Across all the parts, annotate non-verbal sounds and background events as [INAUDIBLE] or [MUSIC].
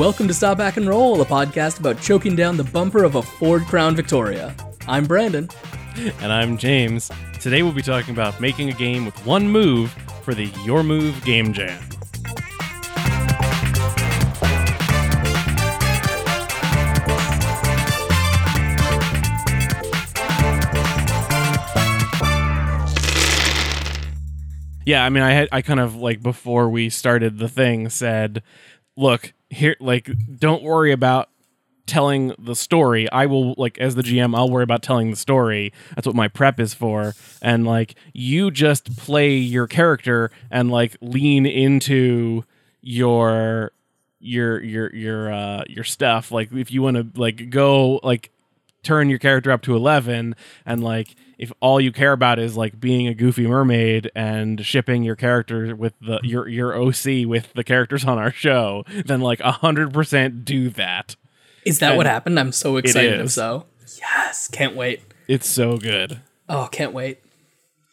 Welcome to Stop Back and Roll, a podcast about choking down the bumper of a Ford Crown Victoria. I'm Brandon. And I'm James. Today we'll be talking about making a game with one move for the Your Move Game Jam. Yeah, I mean, I had I kind of like before we started the thing said, look here, like don't worry about telling the story. I will like as the GM, I'll worry about telling the story. That's what my prep is for. And like you just play your character and like lean into your your your your uh your stuff. Like if you want to like go like turn your character up to 11 and like if all you care about is like being a goofy mermaid and shipping your character with the mm-hmm. your your OC with the characters on our show, then like a hundred percent do that. Is that And what happened? I'm so excited if so. Yes, can't wait. It's so good. Oh, can't wait.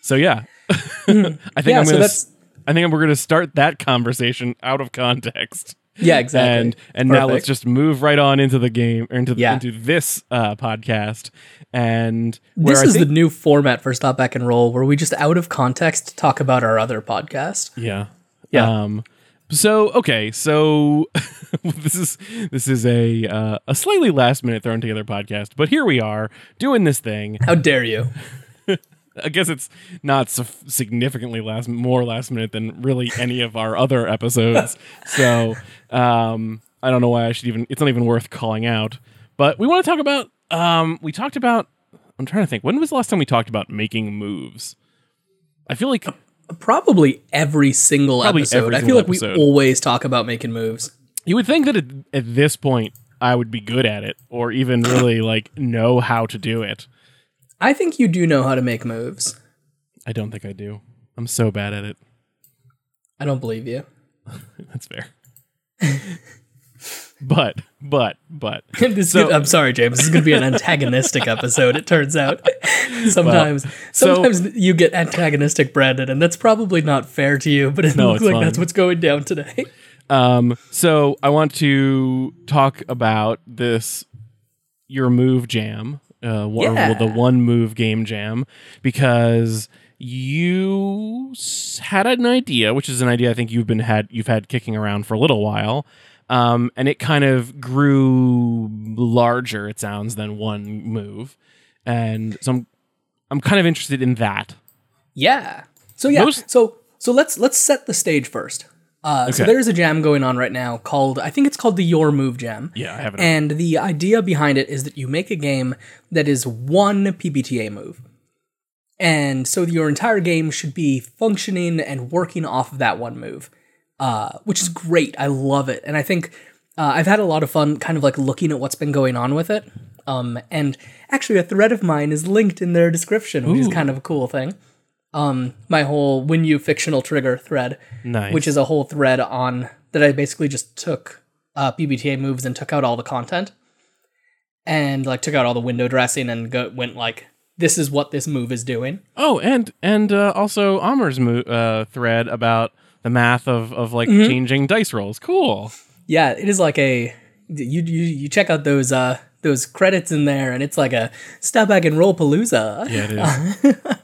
So yeah, [LAUGHS] mm. I think Yeah, I'm gonna. that's- s- I think we're gonna start that conversation out of context. Yeah, exactly. And and now let's just move right on into the game or into Yeah. into this uh, podcast. And where This I is think, the new format for Stop Back and Roll, where we just out of context talk about our other podcast. Yeah. Yeah. Um so okay, so [LAUGHS] this is this is a uh, a slightly last minute thrown together podcast, but here we are doing this thing. How dare you? I guess it's not significantly last more last minute than really any of our other episodes. [LAUGHS] so um I don't know why I should even it's not even worth calling out. But we want to talk about um we talked about I'm trying to think when was the last time we talked about making moves? I feel like Probably every single Probably episode. every I feel single like we always talk about making moves. You would think that at, at this point I would be good at it or even really like know how to do it. I think you do know how to make moves. I don't think I do. I'm so bad at it. I don't believe you. [LAUGHS] That's fair. [LAUGHS] but, but, but. [LAUGHS] this So- I'm sorry, James. This is going to be an antagonistic episode. It turns out. Sometimes, so- sometimes you get antagonistic, Brandon, and that's probably not fair to you. But it No, looks like that's what's going down today. Um, so I want to talk about this your move jam, uh, Yeah. the one move game jam, because you had an idea, which is an idea I think you've been had you've had kicking around for a little while, um, and it kind of grew larger. It sounds than one move, and so I'm I'm kind of interested in that. Yeah. So yeah. Most- so so let's let's set the stage first. Uh, So there's a jam going on right now called I think it's called the Your Move Jam. Yeah, I have it. And the idea behind it is that you make a game that is one PBTA move. And so your entire game should be functioning and working off of that one move, uh, which is great. I love it. And I think uh, I've had a lot of fun kind of like looking at what's been going on with it. Um, and actually, a thread of mine is linked in their description, which is kind of a cool thing. Um, my whole When You Fictional Trigger thread nice. which is a whole thread on that I basically just took uh, PBTA moves and took out all the content, and like took out all the window dressing and go, went like, this is what this move is doing. Oh, and and uh, also Amer's mo- uh, thread about the math of of like Mm-hmm. changing dice rolls. Cool. Yeah, it is like a you you you check out those uh those credits in there, and it's like a step back and roll palooza. Yeah, it is. [LAUGHS]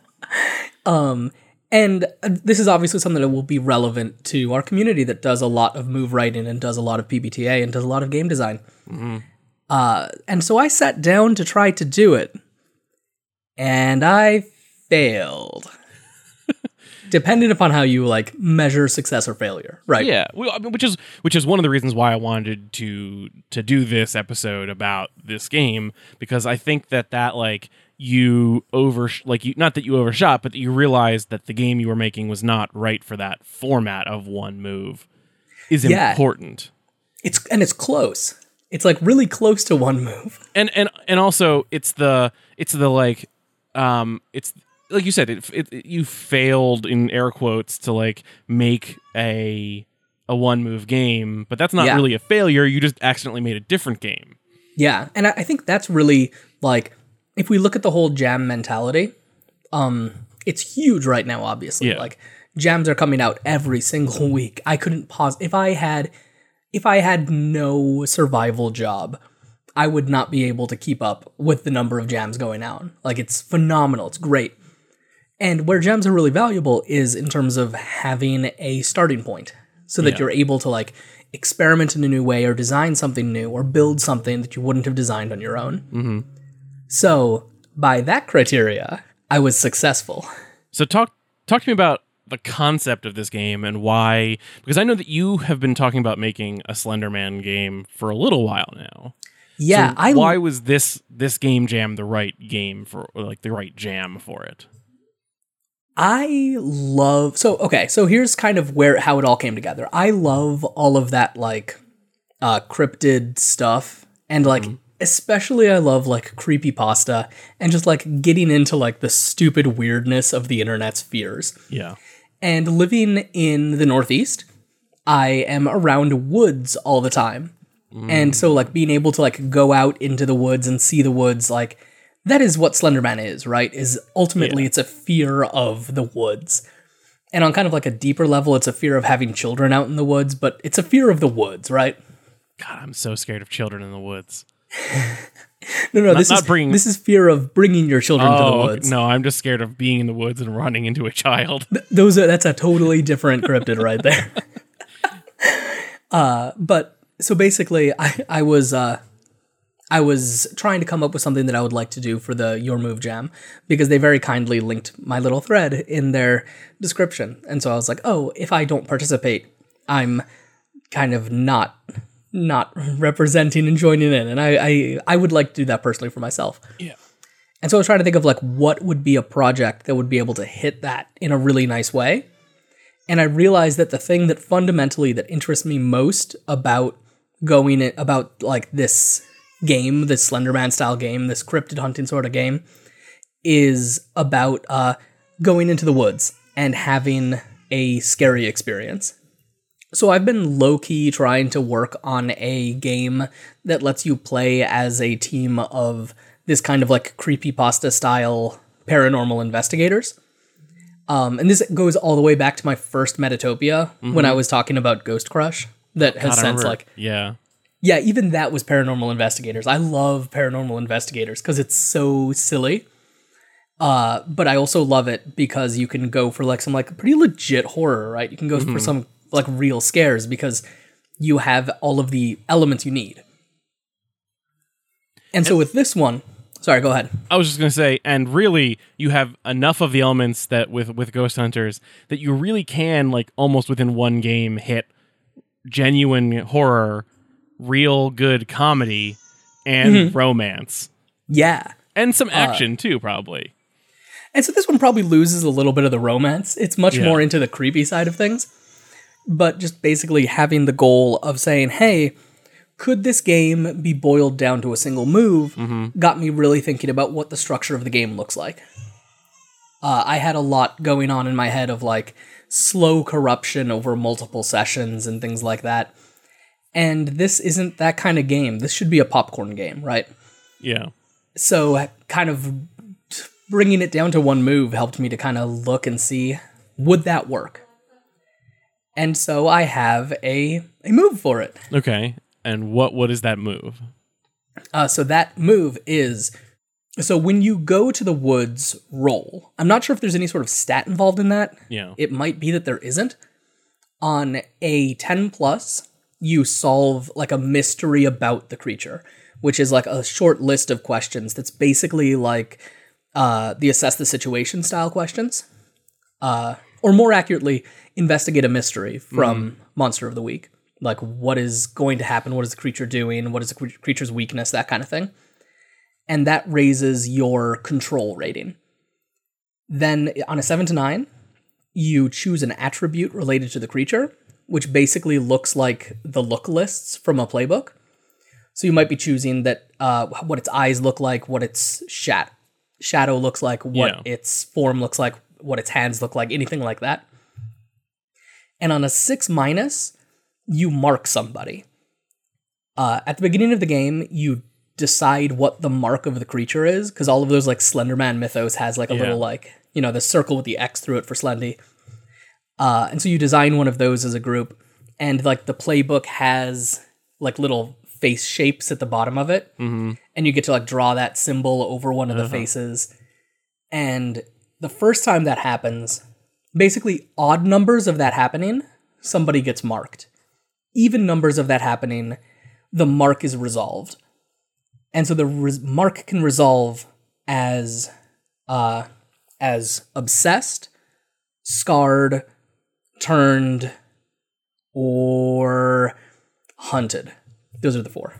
And uh, this is obviously something that will be relevant to our community that does a lot of move writing and does a lot of PBTA and does a lot of game design. Uh, and so I sat down to try to do it, and I failed. [LAUGHS] Depending upon how you like measure success or failure, right? yeah, well, I mean, which is which is one of the reasons why I wanted to to do this episode about this game because I think that that like you over like you not that you overshot but that you realized that the game you were making was not right for that format of one move is Yeah. important. It's and it's close. It's like really close to one move. and and and also it's the it's the like um it's like you said it, it, you failed in air quotes to like make a a one move game but that's not Yeah. really a failure you just accidentally made a different game Yeah, and I, I think that's really like if we look at the whole jam mentality, um, it's huge right now. Obviously, Yeah. like jams are coming out every single [LAUGHS] week. I couldn't pause if I had if I had no survival job, I would not be able to keep up with the number of jams going out. Like it's phenomenal. It's great. And where gems are really valuable is in terms of having a starting point so that Yeah. you're able to like experiment in a new way or design something new or build something that you wouldn't have designed on your own. Mm-hmm. So, by that criteria, I was successful. So talk talk to me about the concept of this game and why because I know that you have been talking about making a Slenderman game for a little while now. Yeah, So I why was this this game jam the right game for like the right jam for it? I love so okay, so here's kind of where how it all came together. I love all of that like uh cryptid stuff and like especially I love like creepy pasta and just like getting into like the stupid weirdness of the internet's fears. Yeah. And living in the Northeast, I am around woods all the time. And so like being able to like go out into the woods and see the woods like that is what Slenderman is, right? Is ultimately Yeah. it's a fear of the woods. And on kind of like a deeper level, it's a fear of having children out in the woods, but it's a fear of the woods, right? God, I'm so scared of children in the woods. No, no, this not is bringing- this is fear of bringing your children to the Oh woods. no, I'm just scared of being in the woods and running into a child. those are that's a totally different cryptid right there. [LAUGHS] uh, but so basically, I I was uh, I was trying to come up with something that I would like to do for the Your Move Jam because they very kindly linked my little thread in their description, and so I was like, oh, if I don't participate, I'm kind of not not [LAUGHS] representing and joining in, and I I, I would like to do that personally for myself. Yeah. And so I was trying to think of like what would be a project that would be able to hit that in a really nice way. And I realized that the thing that fundamentally that interests me most about going it about like this game, this Slenderman style game, this cryptid hunting sort of game, is about uh, going into the woods and having a scary experience. So I've been low key trying to work on a game that lets you play as a team of this kind of like creepypasta style paranormal investigators. Um, and this goes all the way back to my first Metatopia when I was talking about Ghost Crush that has God, since like yeah. yeah, even that was paranormal investigators. I love paranormal investigators because it's so silly. Uh, but I also love it because you can go for like some like pretty legit horror, right? You can go for some like real scares because you have all of the elements you need. And so with this one, sorry, go ahead. I was just gonna say, and really, you have enough of the elements that with with Ghost Hunters that you really can like almost within one game hit genuine horror, real good comedy, and Mm-hmm. romance, Yeah. and Uh, some action too, probably. And so this one probably loses a little bit of the romance. It's much Yeah. more into the creepy side of things. But just basically having the goal of saying, hey, could this game be boiled down to a single move got me really thinking about what the structure of the game looks like. Uh, I had a lot going on in my head of like slow corruption over multiple sessions and things like that. And this isn't that kind of game. This should be a popcorn game, right? Yeah. so kind of bringing it down to one move helped me to kind of look and see would that work and so i have a, a move for it Okay. And what what is that move? uh, so that move is so when you go to the woods roll i'm not sure if there's any sort of stat involved in that Yeah. it might be that there isn't on a 10 plus you solve like a mystery about the creature which is like a short list of questions that's basically like uh, the assess the situation style questions uh, or more accurately investigate a mystery from monster of the week. Like what is going to happen? What is the creature doing? What is the cre- creature's weakness? That kind of thing. And that raises your control rating. Then on a 7 to 9 you choose an attribute related to the creature, which basically looks like the look lists from a playbook. So you might be choosing that uh, what its eyes look like, what its shat- shadow looks like, what Yeah. its form looks like, what its hands look like, anything like that. And on a six minus, you mark somebody. Uh, at the beginning of the game, you decide what the mark of the creature is, because all of those like Slenderman mythos has like a Yeah. little like you know the circle with the X through it for Slendy. Uh, and so you design one of those as a group, and like the playbook has like little face shapes at the bottom of it, Mm-hmm. and you get to like draw that symbol over one of the faces. And the first time that happens, basically odd numbers of that happening, somebody gets marked. Even numbers of that happening, the mark is resolved. And so the res- mark can resolve as uh as obsessed, scarred, turned, or hunted. Those are the four.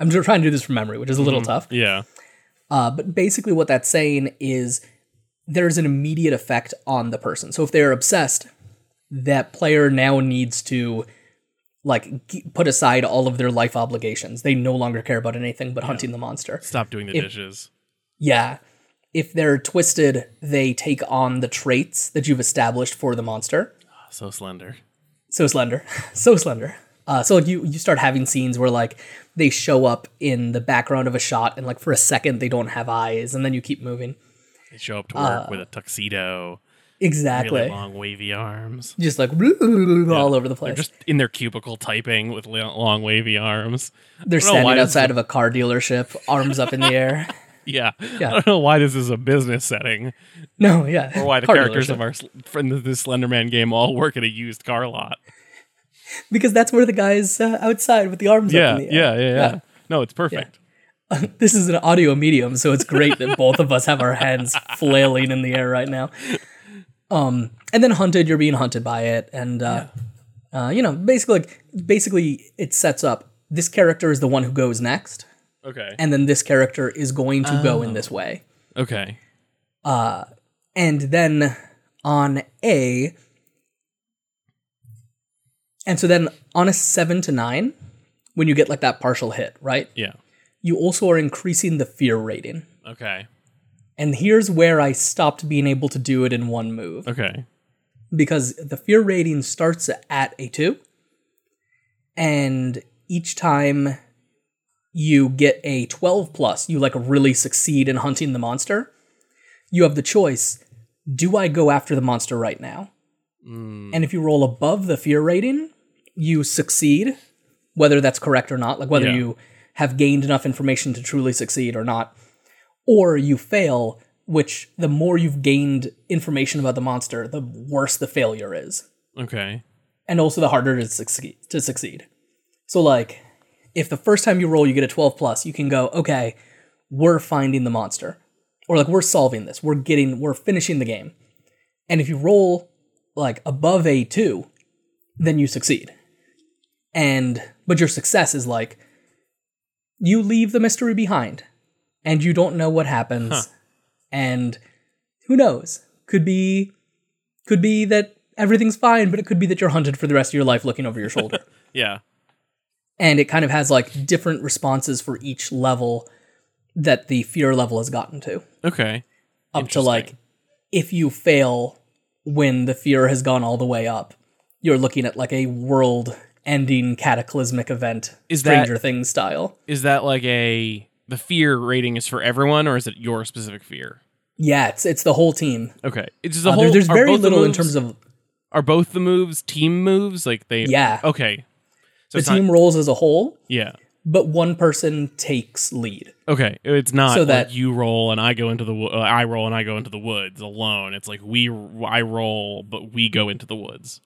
I'm just trying to do this from memory, which is a little tough. Yeah. Uh, but basically, what that's saying is there's an immediate effect on the person. So if they're obsessed, that player now needs to like g- put aside all of their life obligations. They no longer care about anything but hunting the monster. Stop doing the dishes. Yeah. If they're twisted, they take on the traits that you've established for the monster. So slender. So slender, [LAUGHS] so slender. Uh, so like you you start having scenes where like they show up in the background of a shot, and like for a second they don't have eyes, and then you keep moving. Show up to work with a tuxedo, Exactly, really long wavy arms. just like [LAUGHS] all over the place. They're just in their cubicle typing with long wavy arms. They're don't know why standing outside of a car dealership, arms up in the air. Yeah. [LAUGHS] Yeah. I don't know why this is a business setting No, yeah, or why the car characters dealership. of our friend of this Slenderman game all work at a used car lot. because that's where the guys uh, outside with the arms Yeah, up in the yeah, air. yeah, yeah. No, it's perfect. [LAUGHS] This is an audio medium, so it's great that both of us have our hands flailing in the air right now. Um, and then hunted, you're being hunted by it, and uh, uh, you know, basically, like, basically, it sets up this character is the one who goes next, Okay. and then this character is going to go in this way, Okay. and then on a, and so then on a seven to nine, when you get like that partial hit, right? Yeah. You also are increasing the fear rating. Okay. And here's where I stopped being able to do it in one move Okay. because the fear rating starts at a 2 and each time you get a 12 plus, you like really succeed in hunting the monster. You have the choice, do I go after the monster right now? Hmm. And if you roll above the fear rating, you succeed, whether that's correct or not, like whether Yeah. you have gained enough information to truly succeed or not or you fail, which the more you've gained information about the monster, the worse the failure is, Okay. and also the harder to succeed. To succeed. So, like, if the first time you roll you get a 12 plus, you can go, okay, we're finding the monster, or like we're solving this, we're getting, we're finishing the game, and if you roll like above a two, then you succeed, and but your success is like you leave the mystery behind and you don't know what happens. And who knows? Could be could be that everything's fine but it could be that you're hunted for the rest of your life looking over your shoulder. [LAUGHS] Yeah. and it kind of has like different responses for each level that the fear level has gotten to. Okay. up to like if you fail when the fear has gone all the way up you're looking at like a world ending cataclysmic event Is that- stranger things style Is that like a the fear rating is for everyone or is it your specific fear? yeah it's it's the whole team Okay. It's just the Uh, whole there- there's very both the little in terms of Are both the moves team moves? Like they Yeah. Okay. So the it's not- team rolls as a whole yeah. but one person takes lead Okay, it's not So like that- you roll and I go into the wo- uh, I roll and I go into the woods alone. It's like we I roll but we go into the woods.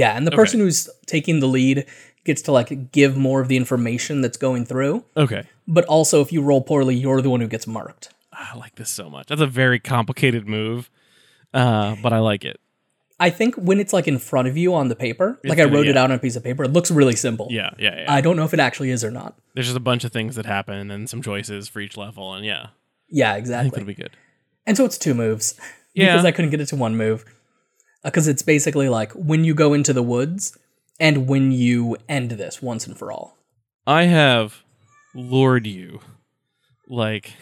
Yeah and the person who's taking the lead gets to like give more of the information that's going through Okay, but also if you roll poorly you're the one who gets marked I like this so much. That's a very complicated move, uh, but I like it. i think when it's like in front of you on the paper like i wrote it out on a piece of paper it looks really simple Yeah, yeah, yeah. i don't know if it actually is or not There's just a bunch of things that happen and some choices for each level, and yeah, yeah I think exactly it'll be good. and so it's two moves [LAUGHS] Yeah. because i couldn't get it to one move because it's basically like when you go into the woods and when you end this once and for all. I have lured you like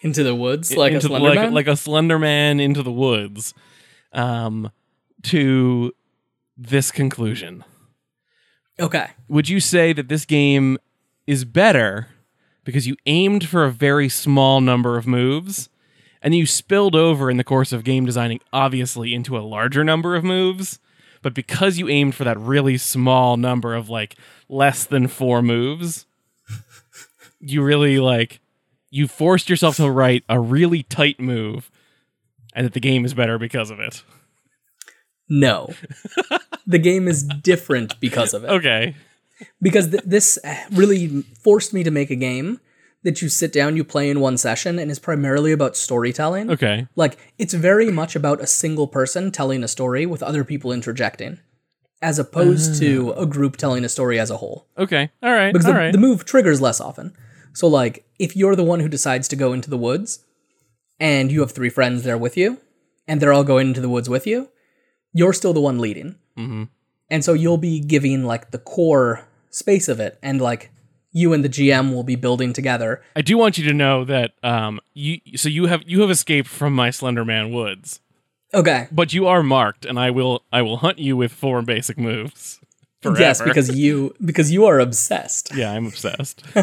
into the woods like a slender like man? like a slender man into the woods um to this conclusion. Okay. Would you say that this game is better because you aimed for a very small number of moves and you spilled over in the course of game designing obviously into a larger number of moves but because you aimed for that really small number of like less than four moves, you really like you forced yourself to write a really tight move, and that the game is better because of it. No. the game is different because of it. Okay. Because th- this really forced me to make a game that you sit down, you play in one session, and is primarily about storytelling. Okay. Like, it's very much about a single person telling a story with other people interjecting, as opposed to a group telling a story as a whole. Okay. All right. Because All the, right. the move triggers less often. So, like, if you're the one who decides to go into the woods, and you have three friends there with you, and they're all going into the woods with you, you're still the one leading. Mhm. And so you'll be giving, like, the core space of it, and, like, you and the GM will be building together. I do want you to know that um you so you have you have escaped from my Slenderman woods, Okay. but you are marked, and I will I will hunt you with four basic moves. Forever. Yes, because you because you are obsessed. yeah, I'm obsessed. [LAUGHS]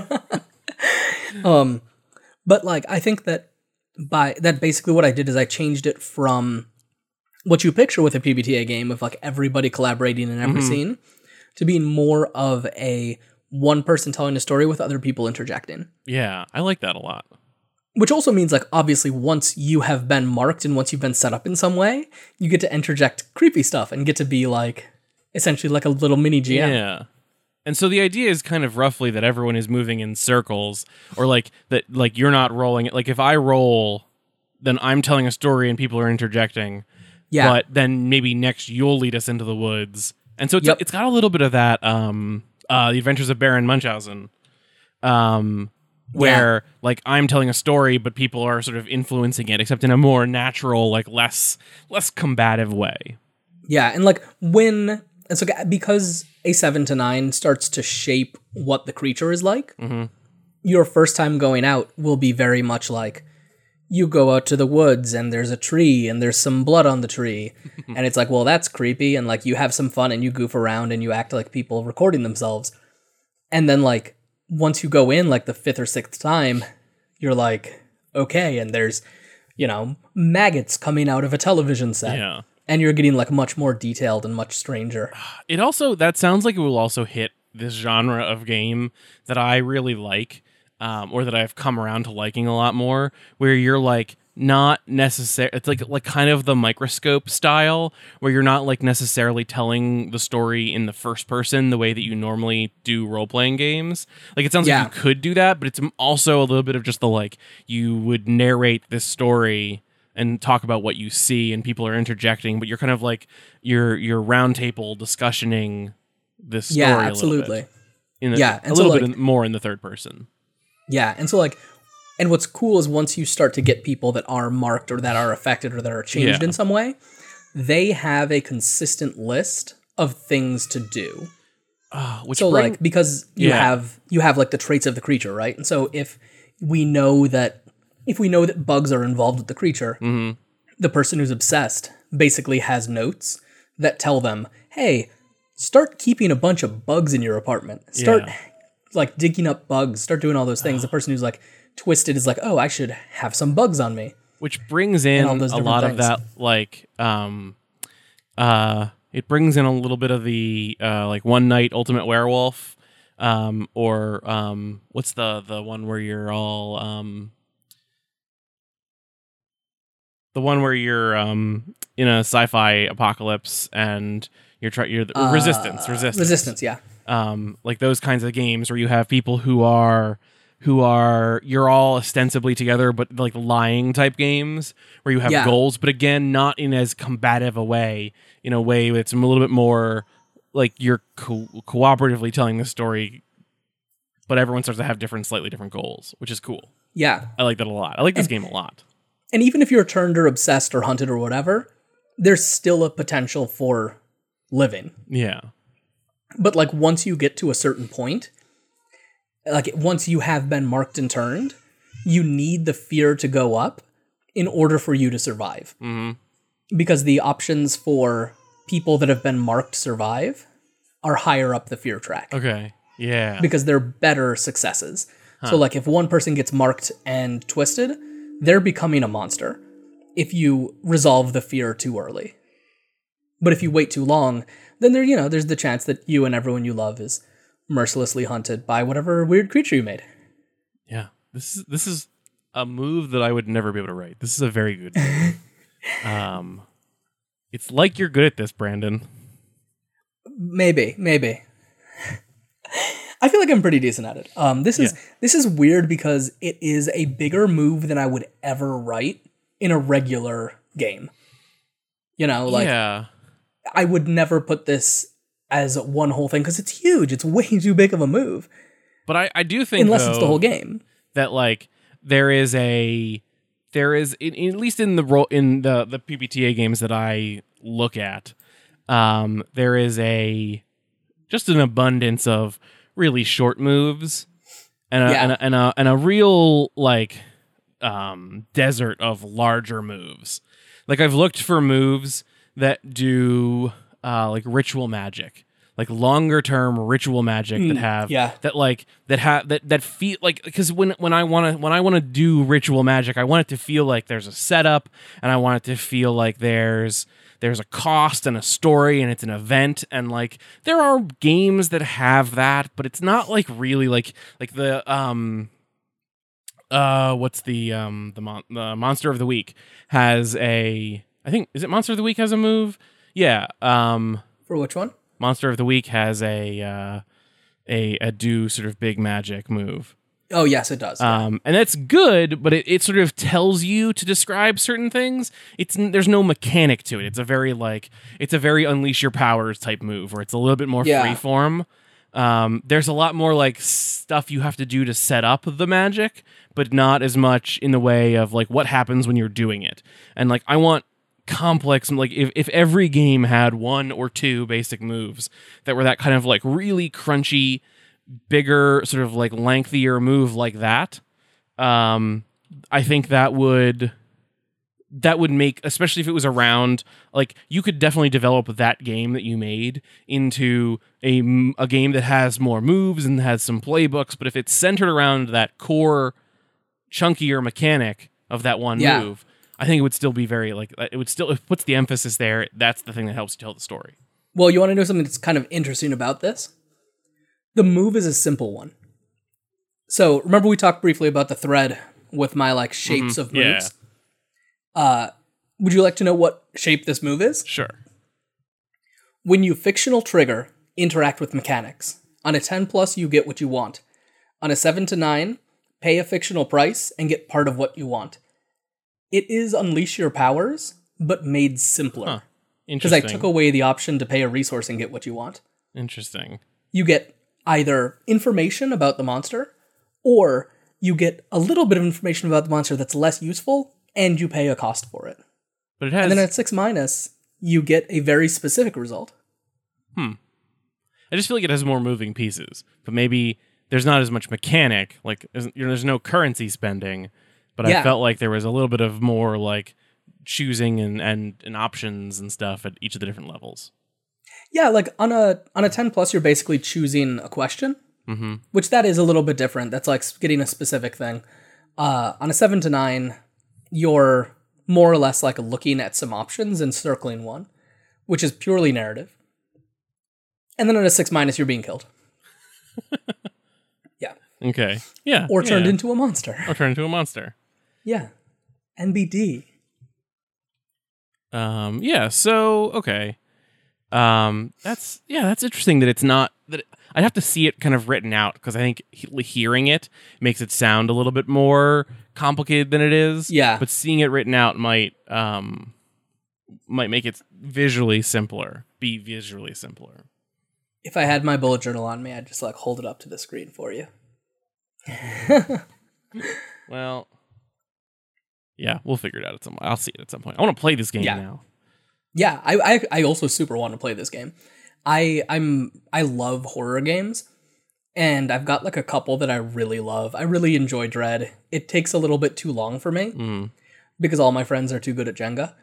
Um, but like I think that by that basically what I did is I changed it from what you picture with a PBTA game of like everybody collaborating in every scene to being more of a one person telling a story with other people interjecting. yeah, I like that a lot. Which also means like obviously once you have been marked and once you've been set up in some way, you get to interject creepy stuff and get to be like essentially like a little mini GM. Yeah. And so the idea is kind of roughly that everyone is moving in circles or like that like you're not rolling it. Like if I roll, then I'm telling a story and people are interjecting. Yeah. But then maybe next you'll lead us into the woods. And so it's Yep. it's got a little bit of that um uh The Adventures of Baron Munchausen. Um where like I'm telling a story but people are sort of influencing it except in a more natural like less less combative way. Yeah, and like when and so because a seven to nine starts to shape what the creature is like, your first time going out will be very much like you go out to the woods and there's a tree and there's some blood on the tree, [LAUGHS] and it's like, well, that's creepy, and like you have some fun and you goof around and you act like people recording themselves, and then like once you go in like the fifth or sixth time, you're like, okay, and there's you know maggots coming out of a television set. Yeah. and you're getting like much more detailed and much stranger. It also that sounds like it will also hit this genre of game that I really like, um, or that I've come around to liking a lot more, where you're like not necessary. It's like like kind of the microscope style, where you're not like necessarily telling the story in the first person the way that you normally do role playing games. Like it sounds Yeah. like you could do that, but it's also a little bit of just the like you would narrate this story and talk about what you see and people are interjecting but you're kind of like your your round table discussioning this story yeah, a little absolutely. bit in the, Yeah, a and so, little bit in, more in the third person Yeah, and so like, and what's cool is once you start to get people that are marked or that are affected or that are changed Yeah. in some way, they have a consistent list of things to do. Ah, which so bring- like because you Yeah. have you have like the traits of the creature, right? And so if we know that if we know that bugs are involved with the creature, Mm-hmm. the person who's obsessed basically has notes that tell them, "Hey, start keeping a bunch of bugs in your apartment. Start Yeah. Like digging up bugs. Start doing all those things." the person who's like twisted is like, "Oh, I should have some bugs on me." which brings in all a lot of that like um uh it brings in a little bit of the uh like one night ultimate werewolf um or um what's the the one where you're all um the one where you're um in a sci-fi apocalypse and you're trying you're the, resistance Uh, resistance Resistance, yeah. Um, like those kinds of games where you have people who are who are you're all ostensibly together but like lying type games where you have Yeah. goals but again not in as combative a way in a way that's a little bit more like you're co- cooperatively telling the story but everyone starts to have different slightly different goals which is cool Yeah. i like that a lot i like this game a lot And even if you're turned or obsessed or hunted or whatever, there's still a potential for living. yeah But like once you get to a certain point, like once you have been marked and turned, you need the fear to go up in order for you to survive. hmm Because the options for people that have been marked survive are higher up the fear track okay yeah because they're better successes. So like if one person gets marked and twisted, they're becoming a monster if you resolve the fear too early. But if you wait too long, then there, you know, there's the chance that you and everyone you love is mercilessly hunted by whatever weird creature you made. Yeah, this is this is a move that I would never be able to write. This is a very good. Move. [LAUGHS] um, it's like you're good at this, Brandon. Maybe, maybe. [LAUGHS] I feel like I'm pretty decent at it. Um, this is this is weird because it is a bigger move than I would ever write in a regular game. You know, like yeah, I would never put this as one whole thing because it's huge. It's way [LAUGHS] too big of a move. but I I do think Unless it's the whole game. that like there is a there is in, in- at least in the role in the the PBTA games that I look at, um, there is a just an abundance of really short moves and a, Yeah. and, a, and a and a real like um desert of larger moves. Like I've looked for moves that do uh like ritual magic. Like longer term ritual magic that have Mm, yeah. that like that have that that feel like because when when I want to when I want to do ritual magic, I want it to feel like there's a setup, and I want it to feel like there's there's a cost and a story, and it's an event, and like there are games that have that, but it's not like really like like the um uh what's the um the mon- the monster of the week has a I think is it monster of the week has a move yeah um For which one? monster of the week has a uh a a do sort of big magic move Oh yes, it does. yeah. um, and that's good, but it, it sort of tells you to describe certain things. It's there's no mechanic to it. It's a very like it's a very unleash your powers type move, where it's a little bit more Yeah. free form. Um, there's a lot more like stuff you have to do to set up the magic, but not as much in the way of like what happens when you're doing it. And like I want complex like if, if every game had one or two basic moves that were that kind of like really crunchy bigger sort of like lengthier move like that um i think that would that would make especially if it was around like you could definitely develop that game that you made into a a game that has more moves and has some playbooks but if it's centered around that core chunkier mechanic of that one Yeah. move i think it would still be very like it would still it puts the emphasis there that's the thing that helps you tell the story Well, you want to know something that's kind of interesting about this? The move is a simple one. So remember we talked briefly about the thread with my like shapes of Yeah. moves. Uh, would you like to know what shape this move is? sure When you fictional trigger, interact with mechanics. On a 10 plus, you get what you want. On a 7 to 9, pay a fictional price and get part of what you want. It is unleash your powers, but made simpler. Huh. Because I took away the option to pay a resource and get what you want. interesting You get either information about the monster, or you get a little bit of information about the monster that's less useful, and you pay a cost for it. but it has And then at 6 minus, you get a very specific result. Hmm. I just feel like it has more moving pieces, but maybe there's not as much mechanic. Like you know, there's no currency spending, but I felt like there was a little bit of more like choosing and, and and options and stuff at each of the different levels. Yeah, like on a on a 10 plus you're basically choosing a question, Mm-hmm. which that is a little bit different. That's like getting a specific thing. Uh, on a 7 to 9, you're more or less like looking at some options and circling one, which is purely narrative. And then on a 6 minus you're being killed [LAUGHS] yeah, Okay, yeah, or turned yeah. into a monster. or turned into a monster. Yeah. NBD. Um, yeah. So okay, um, that's yeah, that's interesting that it's not that. I'd have to see it kind of written out because I think he- hearing it makes it sound a little bit more complicated than it is. Yeah. But seeing it written out might um might make it visually simpler. Be visually simpler. If I had my bullet journal on me, I'd just like hold it up to the screen for you. [LAUGHS] Well. Yeah, we'll figure it out at some. Point. I'll see it at some point. I want to play this game Yeah. now. Yeah, I, I I also super want to play this game. I I'm I love horror games, and I've got like a couple that I really love. I really enjoy Dread. It takes a little bit too long for me Mm. because all my friends are too good at Jenga.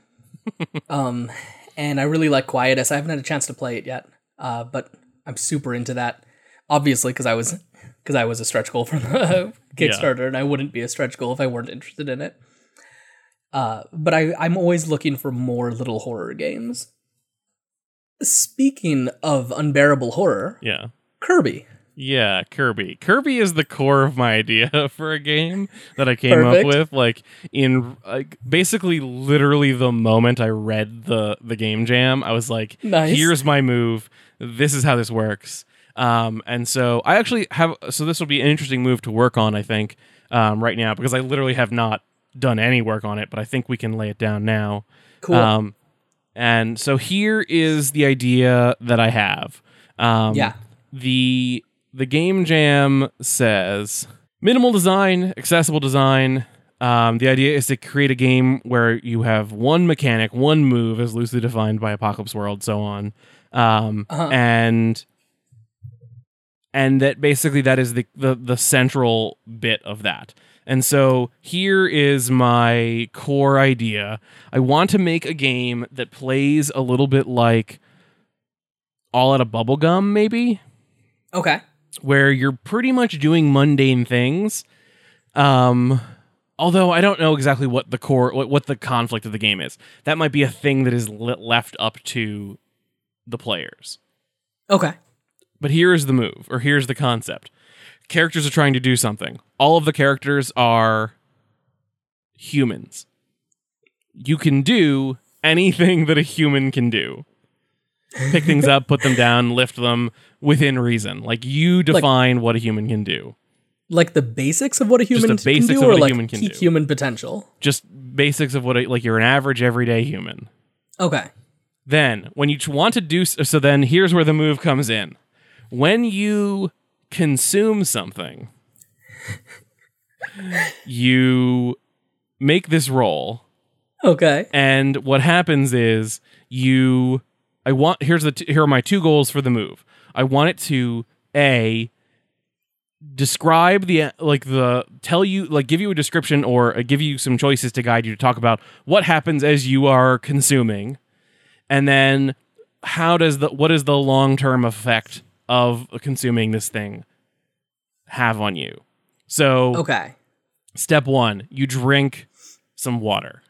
[LAUGHS] um, and I really like Quietus. I haven't had a chance to play it yet, uh, but I'm super into that. Obviously, because I was because I was a stretch goal from the [LAUGHS] Kickstarter, and I wouldn't be a stretch goal if I weren't interested in it. Uh, but I I'm always looking for more little horror games. Speaking of unbearable horror, Yeah. Kirby. Yeah, Kirby. Kirby is the core of my idea [LAUGHS] for a game that I came Perfect. up with. Like in like basically literally the moment I read the the game jam, I was like, Nice. here's my move. This is how this works. Um, and so I actually have so this will be an interesting move to work on, I think, um, right now, because I literally have not done any work on it, but I think we can lay it down now. Cool. Um, and so here is the idea that I have. Um, yeah. the the game jam says minimal design, accessible design. Um, the idea is to create a game where you have one mechanic, one move, as loosely defined by Apocalypse World, so on, um, Uh-huh. and and that basically that is the, the the central bit of that. And so here is my core idea. I want to make a game that plays a little bit like all out of bubblegum, maybe Okay. where you're pretty much doing mundane things. Um, although I don't know exactly what the core, what, what the conflict of the game is. That might be a thing that is le- left up to the players. Okay. But here's the move, or here's the concept. Characters are trying to do something. All of the characters are humans. You can do anything [LAUGHS] that a human can do. Pick things up, put them down, lift them within reason. Like you define what a human can do. Like the basics of what a human the basics can of do, what or a like human can peak do. human potential. Just basics of what a, like you're an average everyday human. Okay. Then, when you want to do so, then here's where the move comes in. When you consume something, you make this roll, Okay. and what happens is you. I want here's the t- here are my two goals for the move. I want it to a describe the like the tell you like give you a description or uh, give you some choices to guide you to talk about what happens as you are consuming and then how does the what is the long-term effect of consuming this thing have on you so Okay. step 1 you drink some water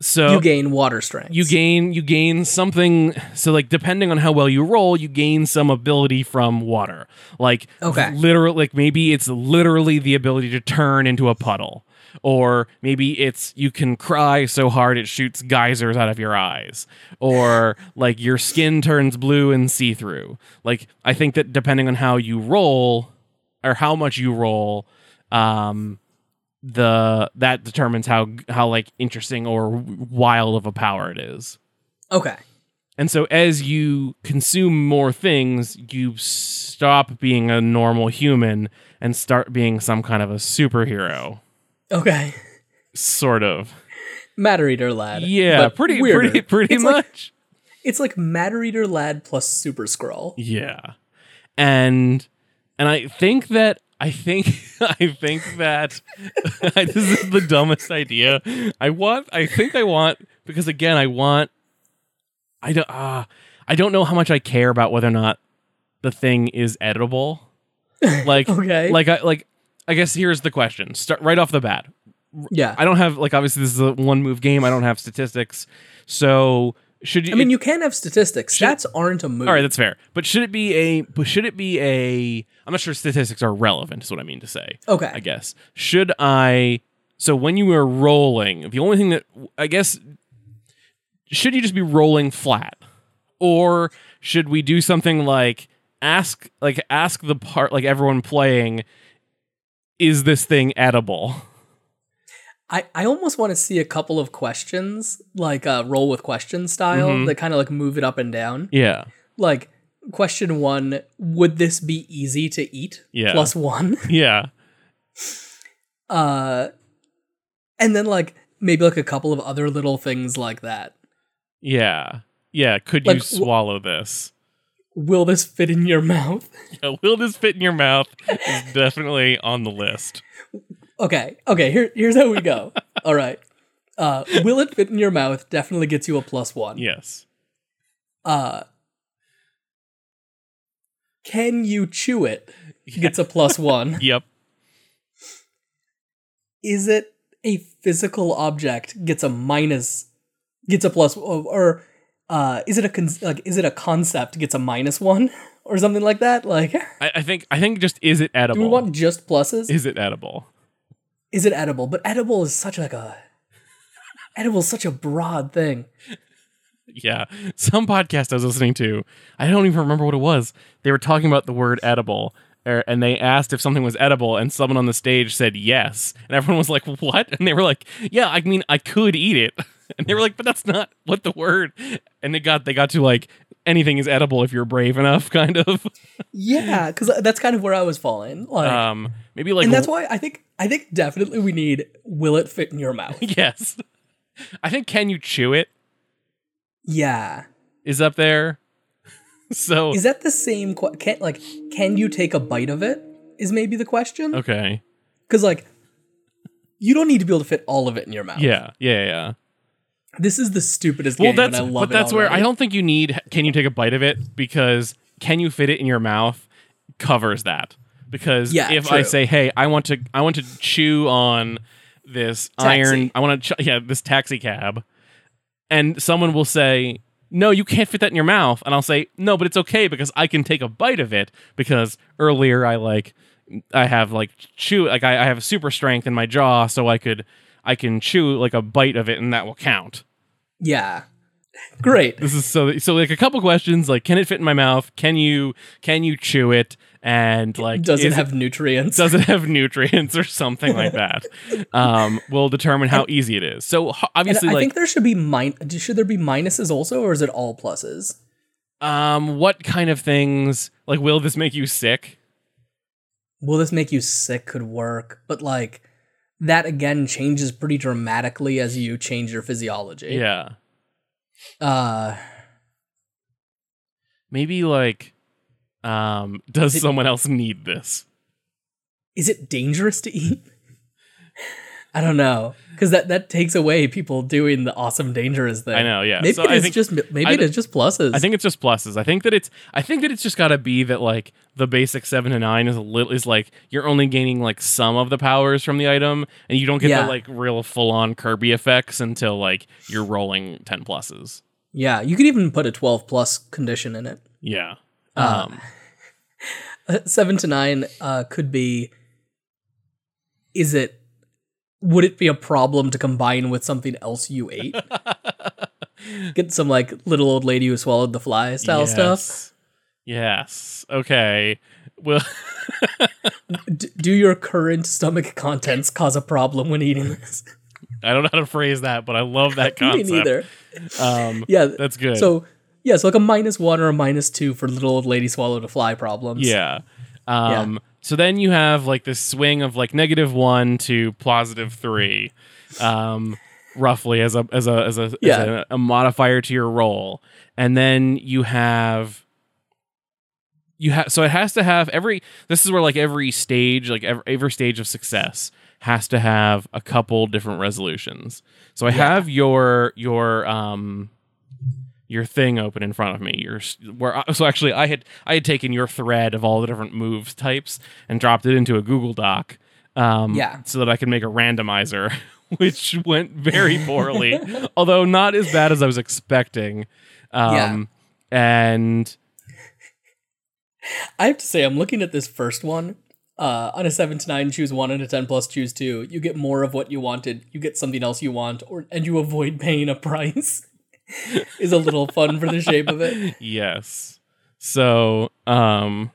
so you gain water strength. you gain you gain something so like depending on how well you roll you gain some ability from water like Okay. literally like maybe it's literally the ability to turn into a puddle or maybe it's you can cry so hard it shoots geysers out of your eyes or like your skin turns blue and see through like i think that depending on how you roll or how much you roll um the that determines how how like interesting or wild of a power it is. Okay. And so as you consume more things, you stop being a normal human and start being some kind of a superhero. Okay. Sort of. Matter Eater Lad. Yeah, pretty weirder. pretty pretty It's much. like- it's like Matter Eater Lad plus Super Skrull. Yeah. And and I think that I think [LAUGHS] I think that [LAUGHS] this is the dumbest idea. I want I think I want because again I want I don't uh, I don't know how much I care about whether or not the thing is editable. [LAUGHS] Like Okay. like I like I guess here's the question. Start right off the bat. Yeah. I don't have like obviously this is a one move game. I don't have statistics. So should you I mean, you can have statistics. Stats aren't a move. all right, that's fair. But should it be a? But should it be a? I'm not sure statistics are relevant. Is what I mean to say. okay. I guess should I? So when you are rolling, the only thing that I guess should you just be rolling flat, or should we do something like ask like ask the part like everyone playing, is this thing edible? I, I almost want to see a couple of questions, like uh, roll with question style, Mhm. that kind of like move it up and down. Yeah, Like, question one Would this be easy to eat? Yeah. Plus one. [LAUGHS] yeah, Uh, and then, like, maybe like a couple of other little things like that. yeah, yeah. Could you Like, wh- swallow this? Will this fit in your mouth? [LAUGHS] Yeah, will this fit in your mouth? Is [LAUGHS] definitely on the list. Okay, okay, here, here's how we go. [LAUGHS] All right. Uh, will it fit in your mouth? Definitely gets you a plus one. Yes. Uh, can you chew it? Gets a plus one. Yep. Is it a physical object? Gets a minus, gets a plus, or uh, is it a con- like is it a concept gets a minus one [LAUGHS] or something like that? Like, [LAUGHS] I, I think I think just is it edible? we want just pluses? is it edible? is it edible? But edible is such like a edible is such a broad thing. Yeah. Some podcast I was listening to, I don't even remember what it was. They were talking about the word edible. er, And they asked if something was edible, and someone on the stage said yes, and everyone was like, "What?" And they were like, "Yeah, I mean, I could eat it." [LAUGHS] [LAUGHS] And they were like, "But that's not what the word." And they got they got to like anything is edible if you're brave enough, [LAUGHS] kind of. Yeah, because that's kind of where I was falling. Like, Um, maybe like and that's why I think I think definitely we need will it fit in your mouth? [LAUGHS] yes. I think can you chew it Yeah. is up there. so Is that the same? Qu- can like can you take a bite of it? Is maybe the question okay. because like you don't need to be able to fit all of it in your mouth. Yeah, yeah, yeah. This is the stupidest Well, game. that's I love but that's where I don't think you need. Can you take a bite of it? Because can you fit it in your mouth covers that. Because Yeah, if I say, "Hey, I want to, I want to chew on this Taxi. iron, I want to, ch- yeah, this taxi cab," and someone will say, "No, you can't fit that in your mouth," and I'll say, "No, but it's okay because I can take a bite of it because earlier I like, I have like chew, like I, I have super strength in my jaw, so I could." I can chew like a bite of it, and that will count. Yeah. Great. This is so so like a couple questions like can it fit in my mouth? Can you can you chew it? And like Does it have nutrients? does it have nutrients or something like that? [LAUGHS] Um, will determine how easy it is. So ho- And obviously, I like think there should be min- should there be minuses also, or is it all pluses? um, what kind of things like will this make you sick? Will this make you sick? Could work, but like that again changes pretty dramatically as you change your physiology. Yeah, Uh, maybe like um, does it- someone else need this? is it dangerous to eat? I don't know, because that that takes away people doing the awesome dangerous thing. I know, yeah. Maybe So it I is think- just maybe I it th- is just pluses. I think it's just pluses. I think that it's I think that it's just got to be that like the basic 7 to 9 is a little is like you're only gaining like some of the powers from the item and you don't get Yeah. the like real full on Kirby effects until like you're rolling 10 pluses. yeah, you could even put a twelve plus condition in it. Yeah. Uh, Um [LAUGHS] seven to nine uh, could be. Is it? Would it be a problem to combine with something else you ate? [LAUGHS] Get some like little old lady who swallowed the fly style stuff. yes. Yes. Okay. Well [LAUGHS] D- do your current stomach contents cause a problem when eating this? I don't know how to phrase that, but I love that [LAUGHS] concept. Me neither. Um Yeah, that's good. So yeah, so like a minus one or a minus two for little old lady swallowed a fly problems. Yeah. Um, So then you have like this swing of like negative one to positive three, um, roughly as a as a as a, Yeah. as a, a modifier to your roll, and then you have you have so it has to have every. This is where like every stage, like every, every stage of success has to have a couple different resolutions. So I have your your um your thing open in front of me. Your where I- so actually I had I had taken your thread of all the different moves types and dropped it into a Google Doc. Um, Yeah. so that I could make a randomizer, [LAUGHS] which went very poorly, [LAUGHS] although not as bad as I was expecting. Um, and I have to say, I'm looking at this first one. Uh, on a seven to nine, choose one, and a ten plus, choose two. You get more of what you wanted. You get something else you want, or and you avoid paying a [LAUGHS] price. [LAUGHS] is a little fun for the shape of it. [LAUGHS] yes, so um,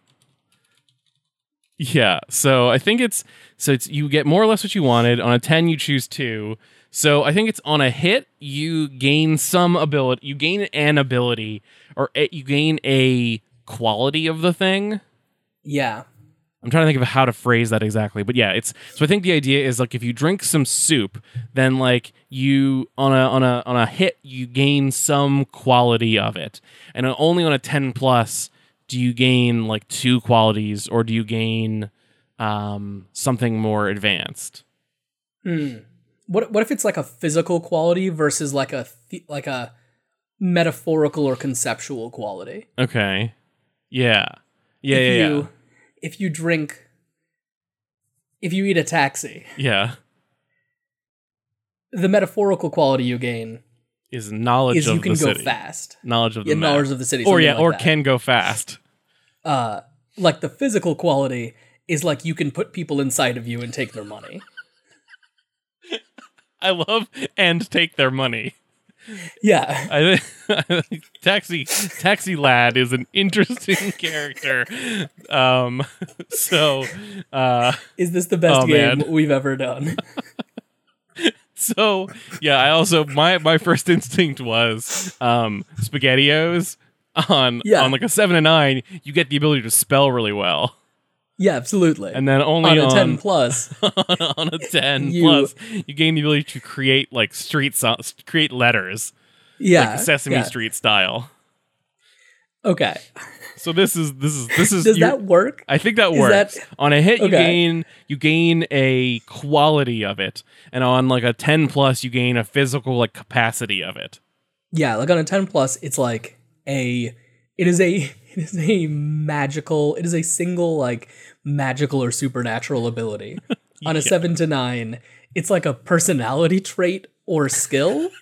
yeah, so I think it's so it's you get more or less what you wanted. On a ten, you choose two. So I think it's on a hit, you gain some ability. You gain an ability, or a, you gain a quality of the thing. Yeah, I'm trying to think of how to phrase that exactly, but yeah, it's so I think the idea is like if you drink some soup, then like you on a on a on a hit you gain some quality of it, and only on a 10 plus do you gain like two qualities, or do you gain um, something more advanced? Hmm. What what if it's like a physical quality versus like a th- like a metaphorical or conceptual quality? Okay, yeah, yeah, if yeah, you if you drink if you eat a taxi, yeah, the metaphorical quality you gain is knowledge is of you can the go city. fast. Knowledge of the Yeah, map. knowledge of the city. or yeah, like or that. can go fast. uh like the physical quality is like you can put people inside of you and take their money. [LAUGHS] I love and take their money. Yeah. [LAUGHS] I think Taxi Taxi Lad is an interesting [LAUGHS] character. Um, [LAUGHS] so uh, Is this the best Oh, game man. we've ever done? so yeah, I also my my first instinct was um, SpaghettiOs on Yeah. on like a seven and nine. You get the ability to spell really well, yeah, absolutely. and then only on a on 10 [LAUGHS] plus. on a ten You- plus, you gain the ability to create like street so- create letters, Yeah. like Sesame yeah. Street style. Okay. So this is this is this is [LAUGHS] Does your- that work? I think that Is works. that- on a hit, you gain you gain a quality of it, and on like a ten plus, you gain a physical like capacity of it. Yeah, like on a 10 plus, it's like a it is a it [LAUGHS] is a magical it is a single like magical or supernatural ability. On a 7 to 9, it's like a personality trait or skill. [LAUGHS]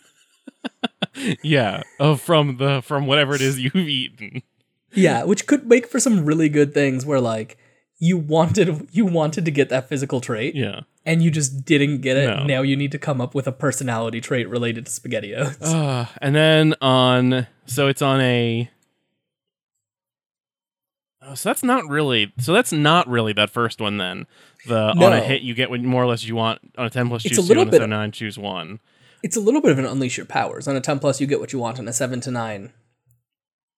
Yeah, uh, from the from whatever it is you've eaten. Yeah, which could make for some really good things where like you wanted you wanted to get that physical trait Yeah. and you just didn't get it. No. Now you need to come up with a personality trait related to SpaghettiOs. Uh, and then on so it's on a. Oh, so that's not really. So that's not really that first one then. The on a hit you get what more or less you want on a ten plus It's choose a two on a seven nine choose one. it's a little bit of an unleash your powers. On a 10 plus, you get what you want. On a 7 to 9,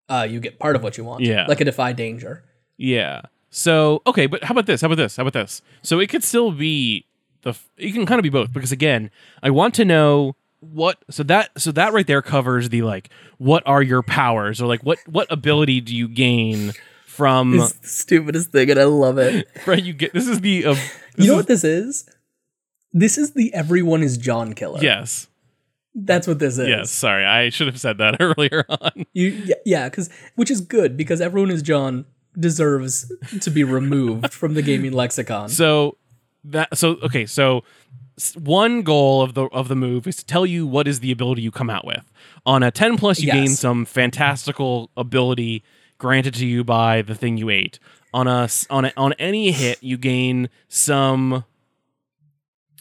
uh, you get part of what you want. Yeah. Like a defy danger. Yeah. So okay, but how about this? How about this? How about this? So it could still be the. It can kind of be both because again, I want to know what. So that so that right there covers the like what are your powers or like what what ability do you gain from It's the stupidest thing, and I love it. [LAUGHS] right? You get this is the. Uh, this you know is- what this is? This is the everyone is John killer. Yes. That's what this is. Yes. Sorry, I should have said that [LAUGHS] earlier on. You, yeah, yeah, because which is good because everyone is John deserves to be removed from the gaming lexicon. So that so okay so one goal of the of the move is to tell you what is the ability you come out with on a 10 plus you gain some fantastical ability granted to you by the thing you ate. On a on a, on any hit you gain some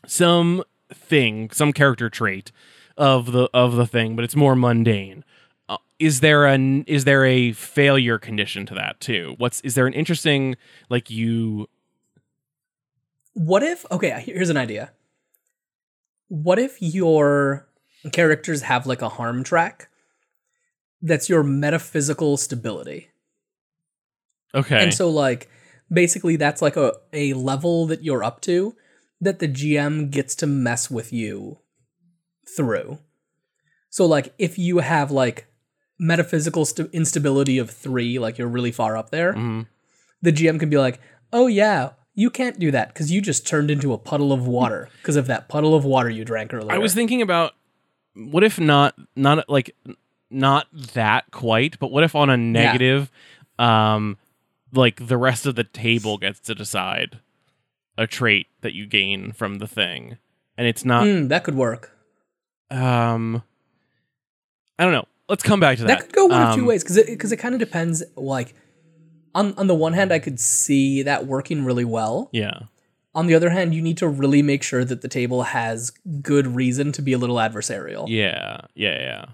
some thing some character trait of the of the thing but it's more mundane. Uh, is there an is there a failure condition to that too? What's is there an interesting like you What if okay, here's an idea. What if your characters have like a harm track that's your metaphysical stability? okay And so like basically that's like a, a level that you're up to that the GM gets to mess with you through. So like if you have like metaphysical st- instability of 3 like you're really far up there, Mhm. the GM can be like, "Oh yeah, you can't do that cuz you just turned into a puddle of water because of that puddle of water you drank earlier." I was thinking about what if not not like not that quite, but what if on a negative, um, like the rest of the table gets to decide a trait that you gain from the thing, and it's not. Hmm, that could work. Um, I don't know. Let's come back to that. That could go one of two Um, ways because it because it kind of depends. Like on on the one hand, I could see that working really well. Yeah, On the other hand, you need to really make sure that the table has good reason to be a little adversarial, yeah, yeah, yeah,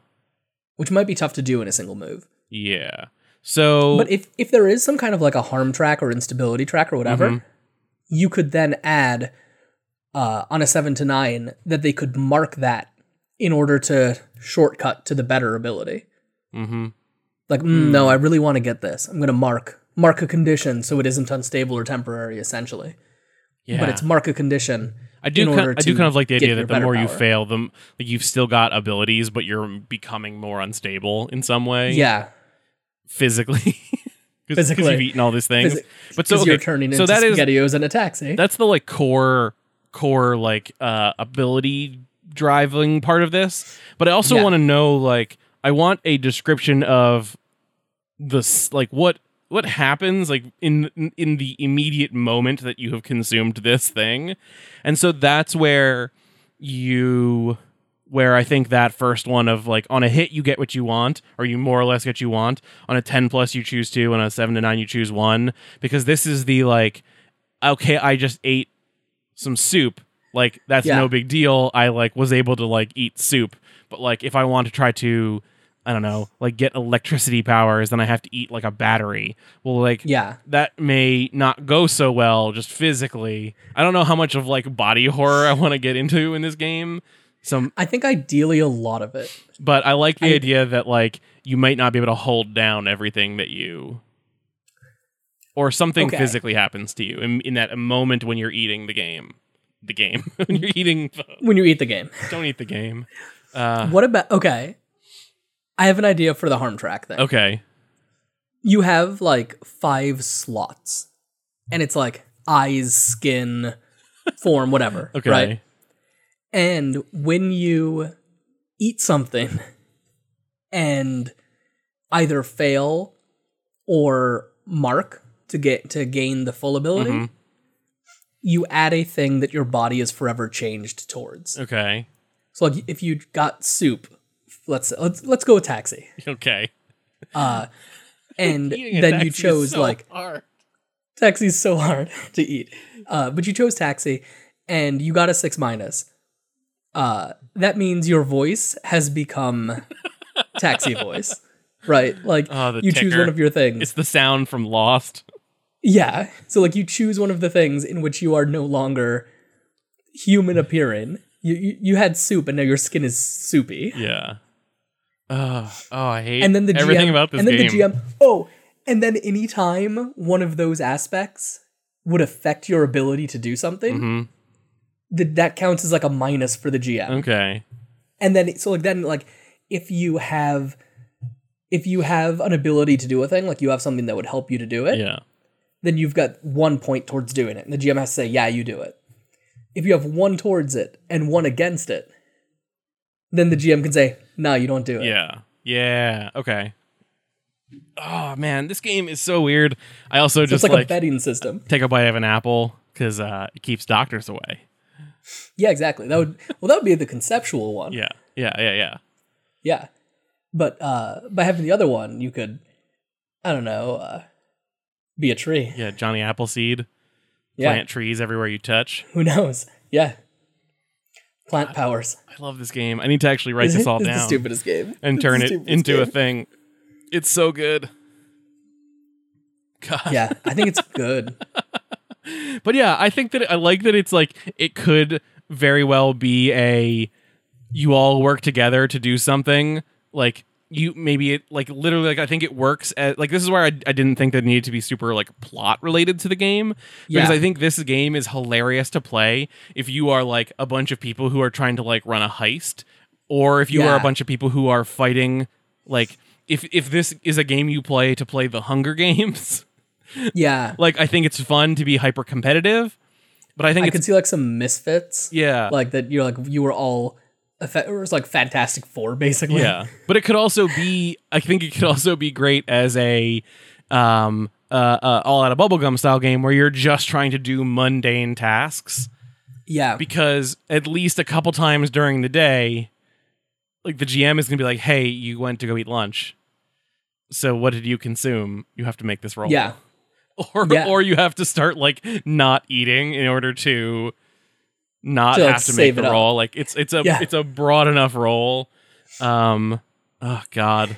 which might be tough to do in a single move. yeah. So, But if if there is some kind of like a harm track or instability track or whatever, Mhm. you could then add uh, on a seven to nine that they could mark that in order to shortcut to the better ability. Mm-hmm. Like, mm, no, I really want to get this. I'm going to mark mark a condition so it isn't unstable or temporary, essentially. yeah, But it's mark a condition. I do in kind, I do kind of like the idea that the more you fail, the like you've still got abilities, but you're becoming more unstable in some way. Yeah, physically. [LAUGHS] Because you've eaten all these things. Physi- but so okay, you're turning so into that SpaghettiOs in a taxi. that's the like core core like uh ability driving part of this. But I also Yeah. want to know like I want a description of this like what what happens like in in the immediate moment that you have consumed this thing. And so that's where you where I think that first one of like on a hit you get what you want, or you more or less get what you want. On a ten plus you choose two, on a seven to nine you choose one. Because this is the like, okay, I just ate some soup. Like that's Yeah. no big deal. I like was able to like eat soup. But like if I want to try to I don't know, like get electricity powers, then I have to eat like a battery. Well, like Yeah. that may not go so well just physically. I don't know how much of like body horror I want to get into in this game. Some I think ideally a lot of it. but I like the I- idea that like you might not be able to hold down everything that you or something Okay. physically happens to you in, in that moment when you're eating the game. The game. [LAUGHS] when you're eating the, When you eat the game. don't eat the game. Uh What about okay? I have an idea for the harm track thing. okay. You have like five slots, and it's like eyes, skin, form, whatever. [LAUGHS] Okay. Right. And when you eat something and either fail or mark to get to gain the full ability, Mhm. you add a thing that your body is forever changed towards. Okay. So like if you got soup, let's let's let's go with taxi. [LAUGHS] Okay. Uh and [LAUGHS] then you chose so like hard. taxi's so hard [LAUGHS] to eat. Uh but you chose taxi and you got a 6 minus. Uh that means your voice has become taxi voice. Right? Like Oh, you choose one of your things. It's the sound from Lost. Yeah. So like you choose one of the things in which you are no longer human appearing. You you, you had soup and now your skin is soupy. Yeah. Oh, oh, I hate And then the everything GM, about this and then game. the GM. Oh, and then anytime one of those aspects would affect your ability to do something, Mhm. that that counts as like a minus for the GM. Okay. And then so like then like if you have if you have an ability to do a thing, like you have something that would help you to do it, Yeah. then you've got one point towards doing it. And the GM has to say, yeah, you do it. If you have one towards it and one against it, then the GM can say, no, you don't do it. Yeah. Yeah. Okay. Oh man, this game is so weird. I also So just like, like, a betting system. take a bite of an apple because uh, it keeps doctors away. Yeah, exactly. That would well that would be the conceptual one. Yeah. Yeah. Yeah. Yeah. Yeah. But uh by having the other one, you could I don't know, uh be a tree. Yeah. Johnny Appleseed. Yeah. Plant trees everywhere you touch. Who knows? Yeah. Plant powers. I love this game. I need to actually write this [LAUGHS] all down the stupidest game. [LAUGHS] and turn it into a thing. It's so good. God. Yeah, I think it's [LAUGHS] good. But yeah, I think that I like that it's like it could very well be a you all work together to do something like you maybe it like literally like I think it works as like this is where I, I didn't think that it needed to be super like plot related to the game because Yeah. I think this game is hilarious to play if you are like a bunch of people who are trying to like run a heist or if you are a bunch of people who are fighting like if if this is a game you play to play the Hunger [LAUGHS] Games Yeah. like I think it's fun to be hyper competitive, but I think I could see like some misfits. yeah, Like that you're like you were all it was like Fantastic Four basically. yeah. But it could also be. I think it could also be great as a um uh, uh all out of bubblegum style game where you're just trying to do mundane tasks Yeah. because at least a couple times during the day, like the GM is gonna be like, "Hey, you went to go eat lunch." So what did you consume? You have to make this roll. yeah. [LAUGHS] or Yeah. or you have to start like not eating in order to not To, like, have to make the roll. Like it's it's a Yeah. it's a broad enough roll. Um oh god.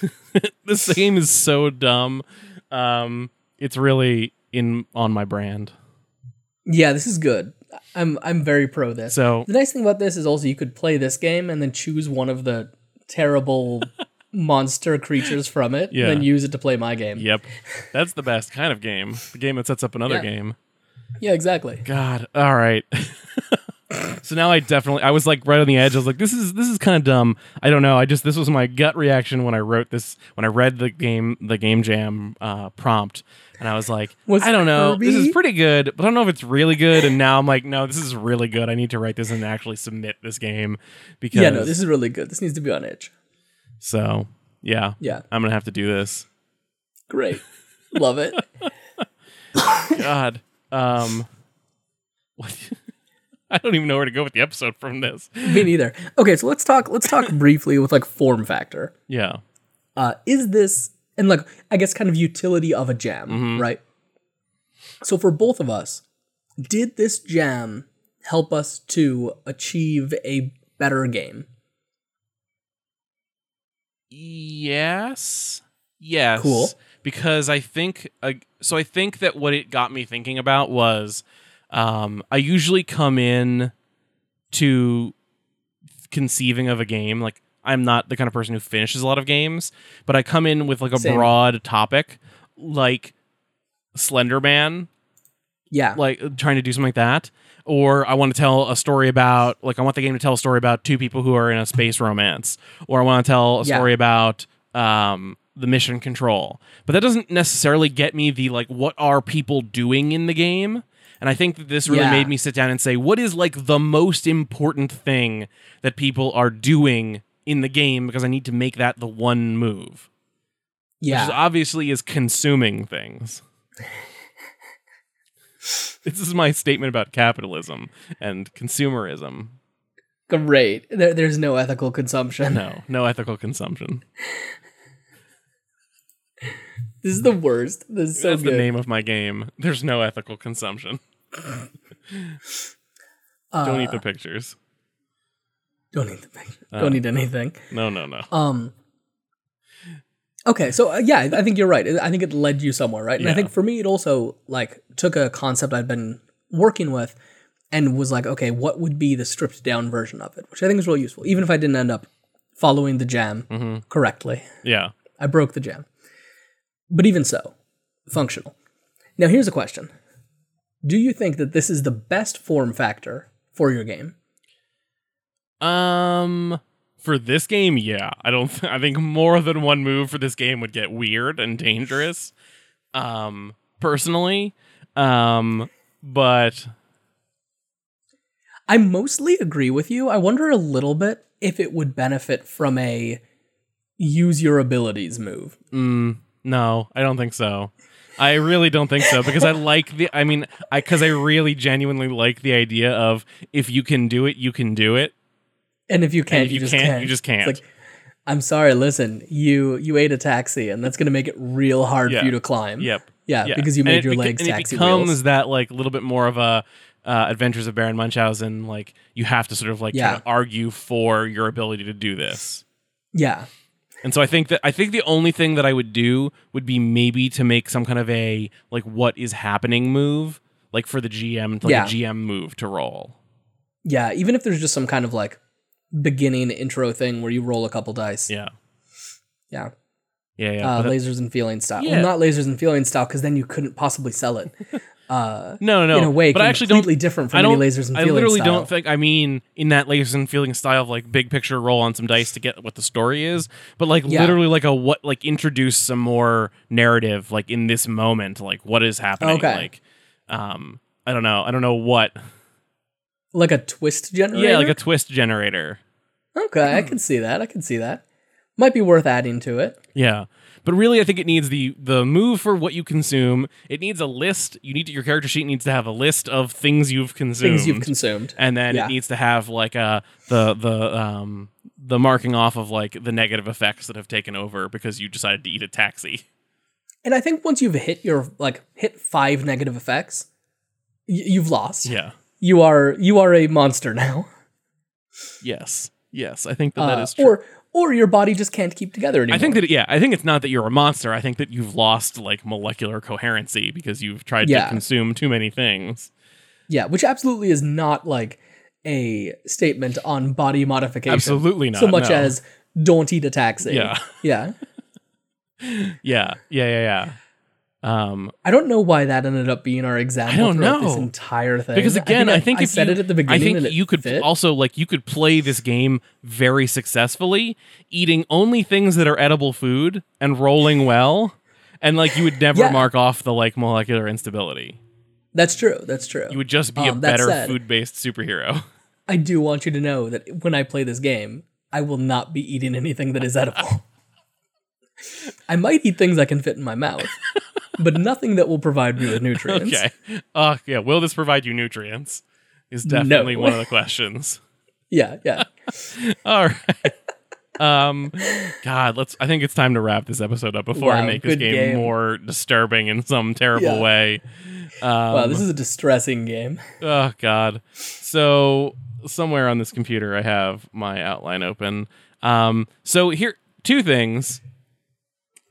[LAUGHS] this game is so dumb. Um it's really in on my brand. Yeah, this is good. I'm I'm very pro this. So The nice thing about this is also you could play this game and then choose one of the terrible [LAUGHS] monster creatures from it, Yeah. and then use it to play my game. yep. That's the best kind of game. The game that sets up another Yeah. game. Yeah, exactly. God. All right. [LAUGHS] so now I definitely I was like right on the edge. I was like, this is this is kind of dumb. I don't know. I just this was my gut reaction when I wrote this when I read the game the game jam uh, prompt. And I was like, Was I don't know. This is pretty good, but I don't know if it's really good. And now I'm like, no, this is really good. I need to write this and actually submit this game because Yeah, no, this is really good. This needs to be on Edge. so yeah, Yeah, I'm gonna have to do this. great. Love it. [LAUGHS] God, um, what? [LAUGHS] I don't even know where to go with the episode from this. Me neither. Okay, so let's talk. Let's talk [LAUGHS] briefly with like form factor. Yeah. Uh, is this and like I guess kind of utility of a jam, right? So for both of us, did this jam help us to achieve a better game? Yes. Yes. Cool. Because I think uh, so. I think that what it got me thinking about was, um, I usually come in to conceiving of a game like I'm not the kind of person who finishes a lot of games, but I come in with like a Same. broad topic, like Slender Man, Yeah. like trying to do something like that or i want to tell a story about like i want the game to tell a story about two people who are in a space romance or i want to tell a Yeah. story about um the mission control but that doesn't necessarily get me the like what are people doing in the game and i think that this really Yeah. made me sit down and say what is like the most important thing that people are doing in the game because i need to make that the one move which yeah. is obviously is consuming things. [LAUGHS] this is my statement about capitalism and consumerism. Great. There, there's no ethical consumption. No, no ethical consumption. [LAUGHS] This is the worst. This is so That's good. the name of my game. There's no ethical consumption. [LAUGHS] Don't eat the pictures. Don't eat the pictures. Oh. Don't eat anything. No, no, no. Um. Okay, so uh, yeah, I think you're right. I think it led you somewhere, right? And I think for me, it also like took a concept I'd been working with, and was like, okay, what would be the stripped down version of it? Which I think is really useful, even if I didn't end up following the jam Mm-hmm. correctly. Yeah. I broke the jam, but even so, functional. Now here's a question: Do you think that this is the best form factor for your game? Um for this game, yeah. I don't th- [LAUGHS] I think more than one move for this game would get weird and dangerous. Um personally, um but I mostly agree with you. I wonder a little bit if it would benefit from a use your abilities move. Mm, no, I don't think so. I really don't think so because I like the. I mean, I because I really genuinely like the idea of if you can do it, you can do it. And if you can't, if you, you just can't, can't. you just can't. like, I'm sorry. Listen, you you ate a taxi, and that's going to make it real hard Yeah. for you to climb. Yep. Yeah, because you made your beca- legs and it becomes wheels. that like a little bit more of a uh, Adventures of Baron Munchausen. Like you have to sort of like Yeah. argue for your ability to do this. Yeah, And so I think that I think the only thing that I would do would be maybe to make some kind of a like what is happening move, like for the GM, like Yeah. a GM move to roll. yeah. Even if there's just some kind of like beginning intro thing where you roll a couple dice. Yeah, Yeah. yeah, yeah. Uh, lasers and feeling style. Yeah. Well, not lasers and feeling style, because then you couldn't possibly sell it. [LAUGHS] Uh, no, no, in a way, but I actually don't. completely different from I don't. lasers and I literally style. don't think. I mean, in that lasers and feeling style of like big picture roll on some dice to get what the story is, but like Yeah. literally like a what like introduce some more narrative like in this moment, like what is happening. Okay. Like, um, I don't know. I don't know what. like a twist generator. Yeah, like a twist generator. Okay, I can see that. I can see that. Might be worth adding to it. Yeah. But really I think it needs the the move for what you consume. It needs a list. You need to, your character sheet needs to have a list of things you've consumed. Things you've consumed. and then Yeah. it needs to have like a the the um the marking off of like the negative effects that have taken over because you decided to eat a taxi. And I think once you've hit your like hit five negative effects, y- you've lost. Yeah. You are you are a monster [LAUGHS] now. Yes. Yes. I think that that Uh, is true. or or your body just can't keep together anymore. I think that yeah, I think it's not that you're a monster. I think that you've lost like molecular coherency because you've tried Yeah. to consume too many things. yeah, which absolutely is not like a statement on body modification. Absolutely not. So much no. as don't eat a taxi. Yeah. Yeah. [LAUGHS] Yeah. Yeah. Yeah. Yeah. Um I don't know why that ended up being our example I don't throughout this entire thing. because again, I think, I, if said you, it at the beginning. I think you could fit. also like you could play this game very successfully, eating only things that are edible food and rolling well, and like you would never Yeah. mark off the like molecular instability. That's true. That's true. You would just be a Um, that better said- food based superhero. I do want you to know that when I play this game, I will not be eating anything that is edible. [LAUGHS] I might eat things I can fit in my mouth, but nothing that will provide me with nutrients. okay. Uh yeah. Will this provide you nutrients? is definitely one of the questions. [LAUGHS] Yeah, yeah. [LAUGHS] All right. um god let's i think it's time to wrap this episode up before i make this game, game. more disturbing in some terrible Yeah. way um, wow, this is a distressing game. [LAUGHS] Oh God. So somewhere on this computer I have my outline open. Um so here two things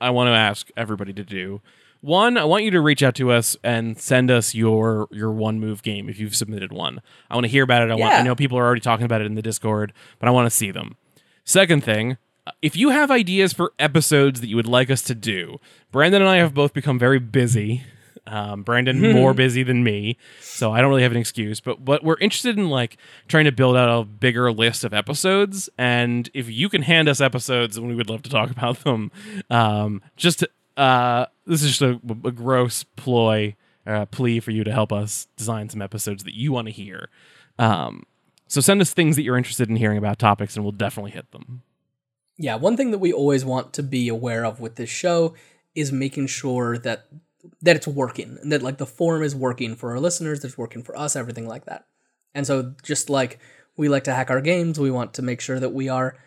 I want to ask everybody to do. One, I want you to reach out to us and send us your your one move game if you've submitted one. I want to hear about it. I want I know people are already talking about it in the Discord, but I want to see them. Second thing, if you have ideas for episodes that you would like us to do, Brandon and I have both become very busy. Um, Brandon more busy than me, so I don't really have an excuse. But but we're interested in like trying to build out a bigger list of episodes, and if you can hand us episodes, then we would love to talk about them. Um, just to, uh, this is just a, a gross ploy, uh, plea for you to help us design some episodes that you want to hear. Um, so send us things that you're interested in hearing about topics, and we'll definitely hit them. Yeah, one thing that we always want to be aware of with this show is making sure that that it's working and that like the form is working for our listeners, that it's working for us, everything like that. And so just like we like to hack our games, we want to make sure that we are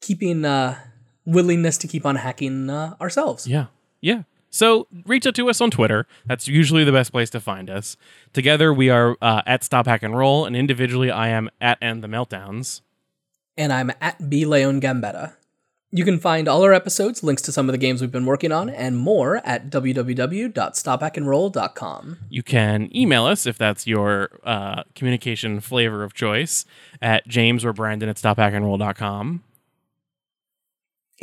keeping uh willingness to keep on hacking uh, ourselves. Yeah. Yeah. So reach out to us on Twitter. That's usually the best place to find us. Together we are uh, at Stop Hack and Roll, and individually I am at End the Meltdowns. And I'm at B Leon Gambetta. You can find all our episodes, links to some of the games we've been working on, and more at www.stophackandroll.com. You can email us if that's your uh, communication flavor of choice at James or Brandon at stophackandroll.com.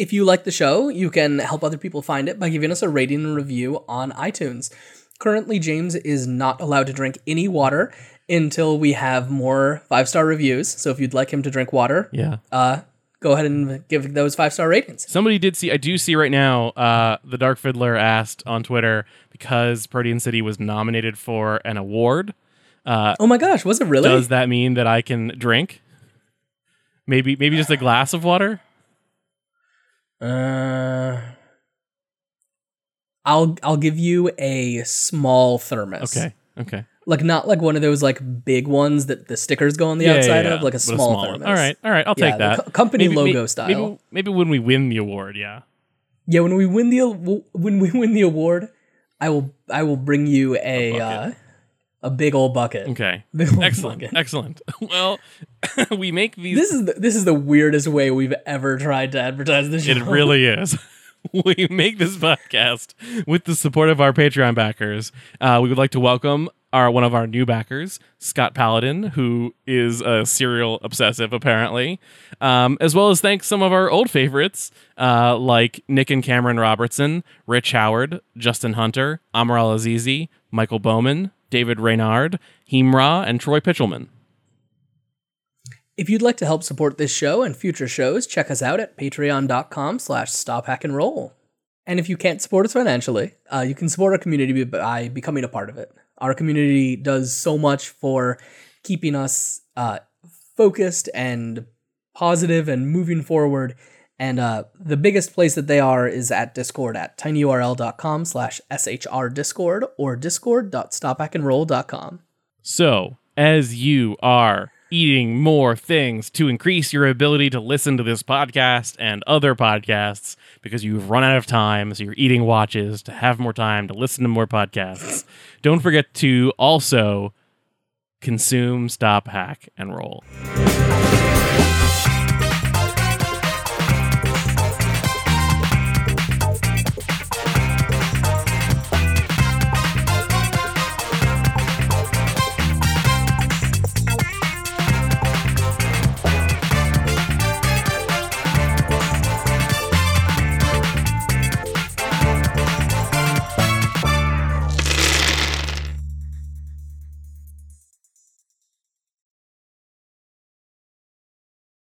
If you like the show, you can help other people find it by giving us a rating and review on iTunes. Currently, James is not allowed to drink any water until we have more five star reviews. So if you'd like him to drink water, Yeah. uh, go ahead and give those five star ratings. Somebody did see, I do see right now, uh, the Dark Fiddler asked on Twitter because Protean City was nominated for an award. Uh, Oh my gosh, was it really? does that mean that I can drink? Maybe, maybe just a glass of water. Uh, I'll I'll give you a small thermos. Okay. Okay. Like not like one of those like big ones that the stickers go on the Yeah, yeah, outside yeah, of, like a but small, one. thermos. All right. All right. I'll Yeah, take the that. co- company Maybe- logo may- style. Maybe, maybe when we win the award, yeah. Yeah, when we win the when we win the award, I will I will bring you a uh. A big old bucket. Okay. [LAUGHS] Old Excellent. bucket. Excellent. [LAUGHS] Well, [LAUGHS] we make these. This is the, this is the weirdest way we've ever tried to advertise the show. it really is. we make this podcast with the support of our Patreon backers. Uh, we would like to welcome our one of our new backers, Scott Paladin, who is a serial obsessive apparently, um, as well as thank some of our old favorites uh, like Nick and Cameron Robertson, Rich Howard, Justin Hunter, Amaral Azizi, Michael Bowman, David Reynard, Hemra, and Troy Pitchelman. If you'd like to help support this show and future shows, check us out at patreon.com slash stop hack and roll. And if you can't support us financially, uh, you can support our community by becoming a part of it. Our community does so much for keeping us uh, focused and positive and moving forward. And uh, the biggest place that they are is at Discord at tinyurl.com slash shrdiscord or discord.stophackandroll.com. So, as you are eating more things to increase your ability to listen to this podcast and other podcasts because you've run out of time, so you're eating watches to have more time to listen to more podcasts, don't forget to also consume, stop, hack, and roll.